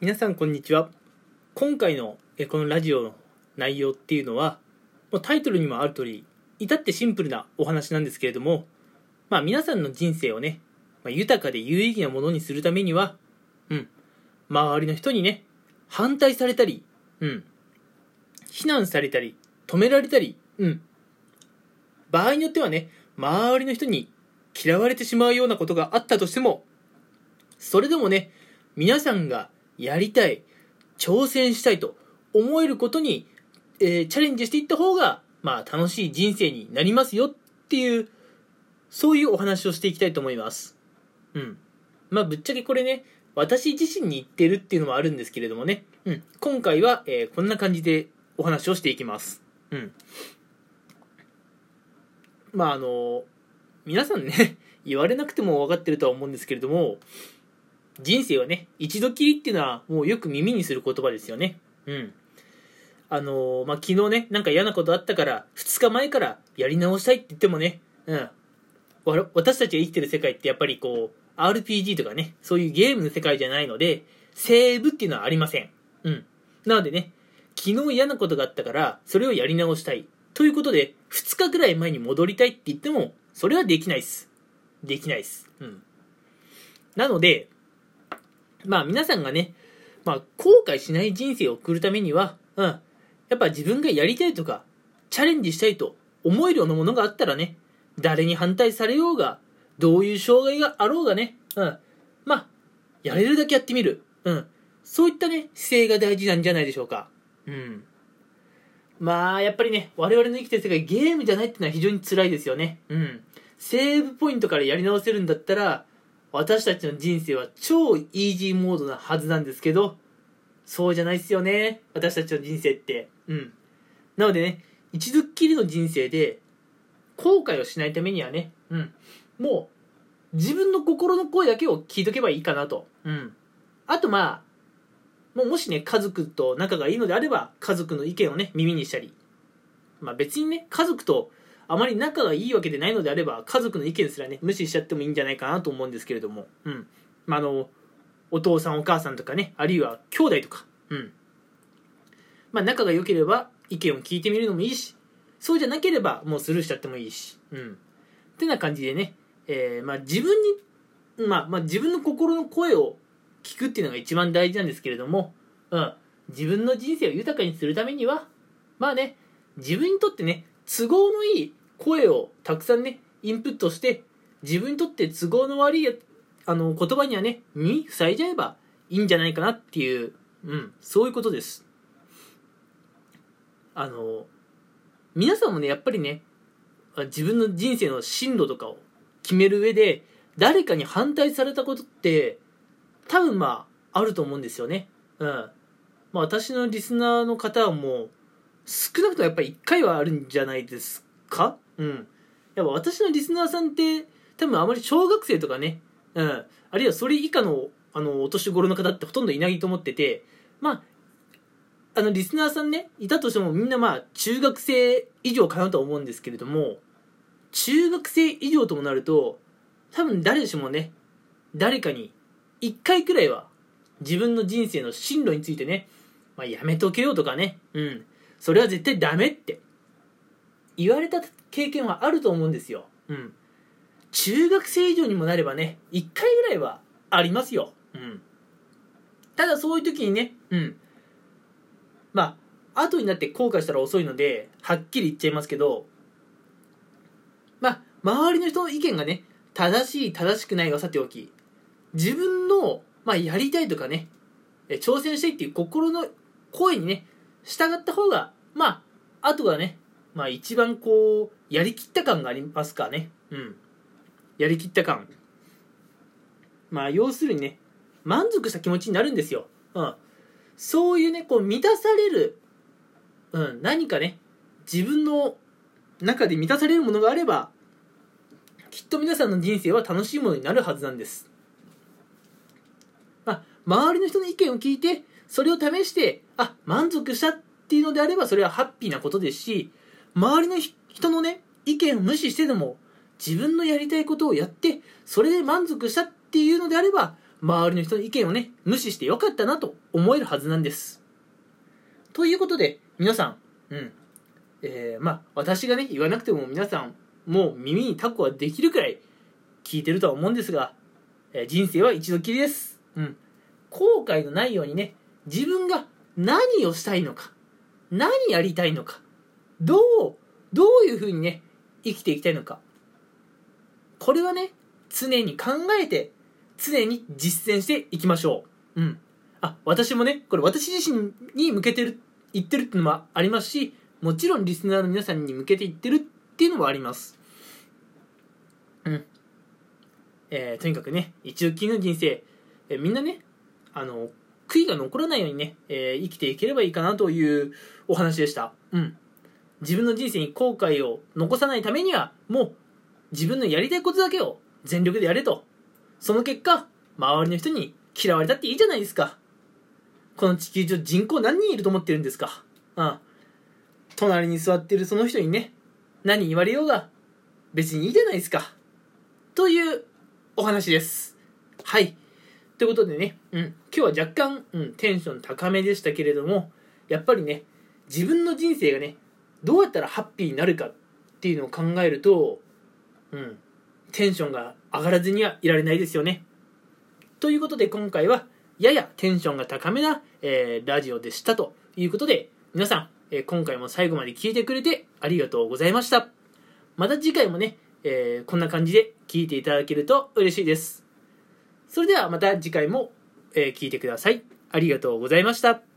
皆さんこんにちは。今回のこのラジオの内容っていうのはタイトルにもある通り至ってシンプルなお話なんですけれどもまあ皆さんの人生をね、まあ、豊かで有意義なものにするためにはうん周りの人にね反対されたりうん非難されたり止められたりうん場合によってはね周りの人に嫌われてしまうようなことがあったとしてもそれでもね皆さんがやりたい、挑戦したいと思えることに、えー、チャレンジしていった方が、まあ楽しい人生になりますよっていう、そういうお話をしていきたいと思います。うん。まあぶっちゃけこれね、私自身に言ってるっていうのもあるんですけれどもね、うん。今回は、えー、こんな感じでお話をしていきます。うん。まああの、皆さんね、言われなくても分かってるとは思うんですけれども、人生はね、一度きりっていうのはもうよく耳にする言葉ですよね。うん。あのー、まあ、昨日ね、なんか嫌なことあったから、2日前からやり直したいって言ってもね、うん。私たちが生きてる世界ってやっぱりこう、RPG とかね、そういうゲームの世界じゃないので、セーブっていうのはありません。うん。なのでね、昨日嫌なことがあったから、それをやり直したい。ということで、2日くらい前に戻りたいって言っても、それはできないっす。できないっす。うん。なので、まあ皆さんがね、まあ後悔しない人生を送るためには、うん、やっぱ自分がやりたいとか、チャレンジしたいと思えるようなものがあったらね、誰に反対されようが、どういう障害があろうがね、うん、まあ、やれるだけやってみる。うん。そういったね、姿勢が大事なんじゃないでしょうか。うん。まあ、やっぱりね、我々の生きてる世界、ゲームじゃないっていうのは非常に辛いですよね。うん。セーブポイントからやり直せるんだったら、私たちの人生は超イージーモードなはずなんですけど、そうじゃないっすよね。私たちの人生って。うん。なのでね、一度っきりの人生で、後悔をしないためにはね、うん。もう、自分の心の声だけを聞いとけばいいかなと。うん。あとまあ、もうもしね、家族と仲がいいのであれば、家族の意見をね、耳にしたり。まあ別にね、家族とあまり仲がいいわけでないのであれば家族の意見すらね無視しちゃってもいいんじゃないかなと思うんですけれども。うん。まあのお父さんお母さんとかねあるいは兄弟とか。うん。まあ仲が良ければ意見を聞いてみるのもいいしそうじゃなければもうスルーしちゃってもいいし。うん。ってな感じでね、えー、まあ自分にまあまあ自分の心の声を聞くっていうのが一番大事なんですけれどもうん。自分の人生を豊かにするためにはまあね自分にとってね都合のいい声をたくさんね、インプットして、自分にとって都合の悪いあの言葉にはね、耳塞いじゃえばいいんじゃないかなっていう、うん、そういうことです。あの、皆さんもね、やっぱりね、自分の人生の進路とかを決める上で、誰かに反対されたことって、多分まあ、あると思うんですよね。うん。まあ私のリスナーの方はもう、少なくともやっぱり1回はあるんじゃないですか？うん。やっぱ私のリスナーさんって、多分あまり小学生とかね、うん、あるいはそれ以下の、あの、お年頃の方ってほとんどいないと思ってて、まあ、あの、リスナーさんね、いたとしてもみんなまあ、中学生以上かなとは思うんですけれども、中学生以上ともなると、多分誰しもね、誰かに、一回くらいは、自分の人生の進路についてね、まあ、やめとけよとかね、うん、それは絶対ダメって言われた経験はあると思うんですよ。うん。中学生以上にもなればね、1回ぐらいはありますよ。うん。ただそういう時にね、うん。まあ、後になって後悔したら遅いので、はっきり言っちゃいますけど、まあ、周りの人の意見がね、正しい、正しくないはさておき、自分の、まあ、やりたいとかね、挑戦したいっていう心の声にね、従った方が、まあ、あとはね、まあ一番こう、やりきった感がありますかね。うん。やりきった感。まあ要するにね、満足した気持ちになるんですよ。うん。そういうね、こう満たされる、うん、何かね、自分の中で満たされるものがあれば、きっと皆さんの人生は楽しいものになるはずなんです。まあ、周りの人の意見を聞いて、それを試して、あ、満足したっていうのであれば、それはハッピーなことですし、周りの人のね、意見を無視してでも、自分のやりたいことをやって、それで満足したっていうのであれば、周りの人の意見をね無視してよかったなと思えるはずなんです。ということで皆さんうん。えー、まあ私がね言わなくても皆さんもう耳にタコはできるくらい聞いてるとは思うんですが、えー、人生は一度きりです。うん。後悔のないようにね自分が何をしたいのか何やりたいのかどうどういうふうにね生きていきたいのか。これはね常に考えて常に実践していきましょう。うん。あ私もねこれ私自身に向けてる言ってるっていうのもありますしもちろんリスナーの皆さんに向けて言ってるっていうのもあります。うん。えー、とにかくね一応きりの人生、えー、みんなねあの悔いが残らないようにね、えー、生きていければいいかなというお話でした。うん。自分の人生に後悔を残さないためにはもう自分のやりたいことだけを全力でやれとその結果周りの人に嫌われたっていいじゃないですかこの地球上人口何人いると思ってるんですかうん。隣に座ってるその人にね、何言われようが別にいいじゃないですか。というお話です。はい。ということでね、うん、今日は若干、うん、テンション高めでしたけれども、やっぱりね、自分の人生がね、どうやったらハッピーになるかっていうのを考えると、うん、テンションが上がらずにはいられないですよね。ということで今回は、ややテンションが高めな、えー、ラジオでしたということで、皆さん、えー、今回も最後まで聞いてくれてありがとうございました。また次回もね、えー、こんな感じで聞いていただけると嬉しいです。それではまた次回も、え聞いてください。ありがとうございました。